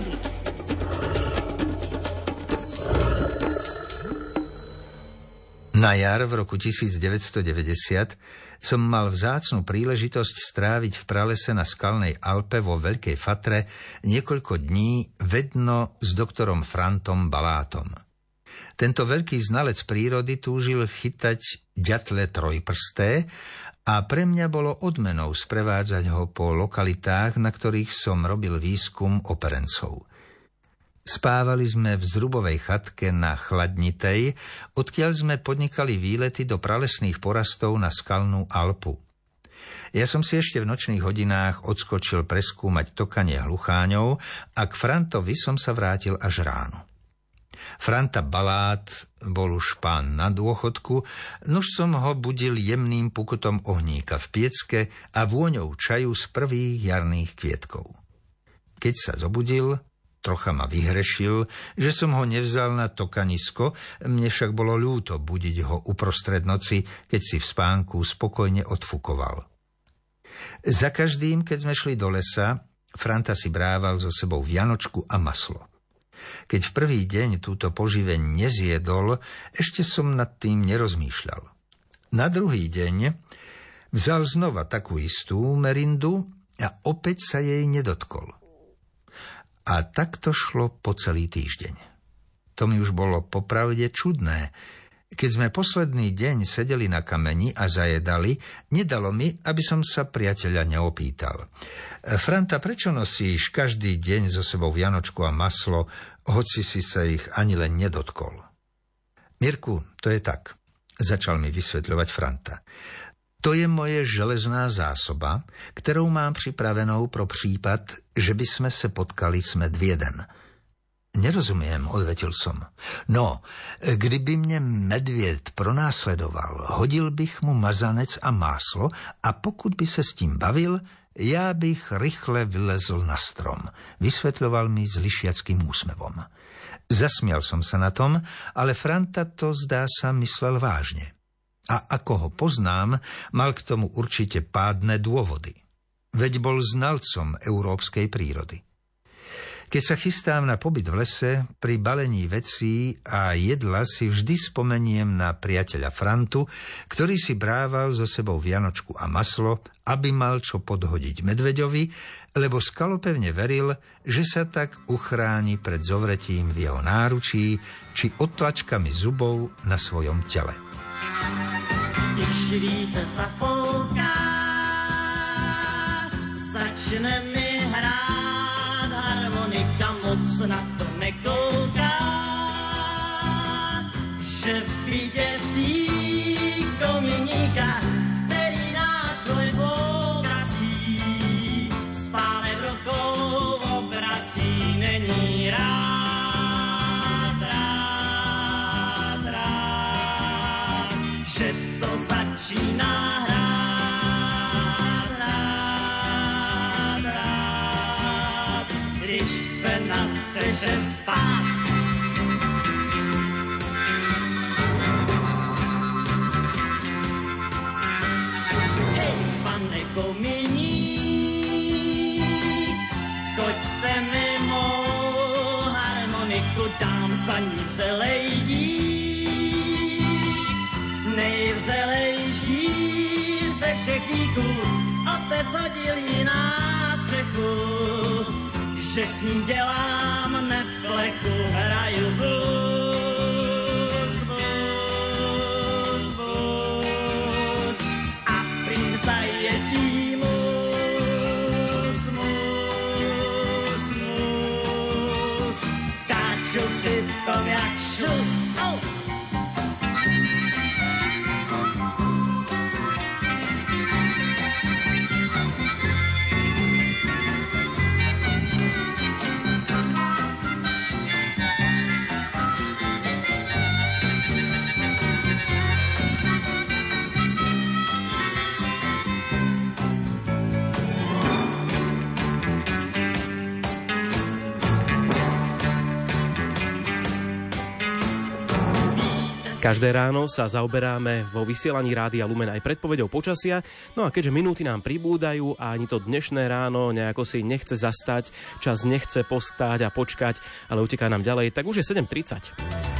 prírody. Na jar v roku 1990 som mal vzácnu príležitosť stráviť v pralese na skalnej Alpe vo Veľkej Fatre niekoľko dní vedno s doktorom Frantom Balátom. Tento veľký znalec prírody túžil chytať ďatle trojprsté a pre mňa bolo odmenou sprevádzať ho po lokalitách, na ktorých som robil výskum operencov. Spávali sme v zrubovej chatke na Chladnitej, odkiaľ sme podnikali výlety do pralesných porastov na skalnú Alpu. Ja som si ešte v nočných hodinách odskočil preskúmať tokanie hlucháňov a k Frantovi som sa vrátil až ráno. Franta Balát bol už pán na dôchodku, nož som ho budil jemným pukutom ohníka v piecke a vôňou čaju z prvých jarných kvietkov. Keď sa zobudil, Trocha ma vyhrešil, že som ho nevzal na tokanisko, mne však bolo ľúto budiť ho uprostred noci, keď si v spánku spokojne odfukoval. Za každým, keď sme šli do lesa, Franta si brával so sebou vianočku a maslo. Keď v prvý deň túto poživeň nezjedol, ešte som nad tým nerozmýšľal. Na druhý deň vzal znova takú istú merindu a opäť sa jej nedotkol. A tak to šlo po celý týždeň. To mi už bolo popravde čudné. Keď sme posledný deň sedeli na kameni a zajedali, nedalo mi, aby som sa priateľa neopýtal. Franta, prečo nosíš každý deň so sebou vianočku a maslo, hoci si sa ich ani len nedotkol? Mirku, to je tak, začal mi vysvetľovať Franta. To je moje železná zásoba, kterou mám připravenou pro případ, že by sme se potkali s medvědem. Nerozumiem, odvetil som. No, kdyby mě medvěd pronásledoval, hodil bych mu mazanec a máslo a pokud by se s tím bavil, já bych rychle vylezl na strom, vysvetľoval mi s lišiackým úsmevom. Zasmial som sa na tom, ale Franta to zdá sa myslel vážne a ako ho poznám, mal k tomu určite pádne dôvody. Veď bol znalcom európskej prírody. Keď sa chystám na pobyt v lese, pri balení vecí a jedla si vždy spomeniem na priateľa Frantu, ktorý si brával so sebou vianočku a maslo, aby mal čo podhodiť medveďovi, lebo skalopevne veril, že sa tak uchráni pred zovretím v jeho náručí či odtlačkami zubov na svojom tele. Když vítr zafouká, začne mi hrát začíná hrát, hrát, hrát, když chce na střeše spát. Hej, pane kominík, skočte mimo harmoniku, dám za ní celej dík. Nejvřelejší ze šekíků, otec hodil jí na střechu, že s ním dělám neplechu, hraju blues, blues, blues a prým zajetí mus, mus, mus, skáču přitom Každé ráno sa zaoberáme vo vysielaní Rádia Lumen aj predpovedou počasia, no a keďže minúty nám pribúdajú a ani to dnešné ráno nejako si nechce zastať, čas nechce postáť a počkať, ale uteká nám ďalej, tak už je 7.30.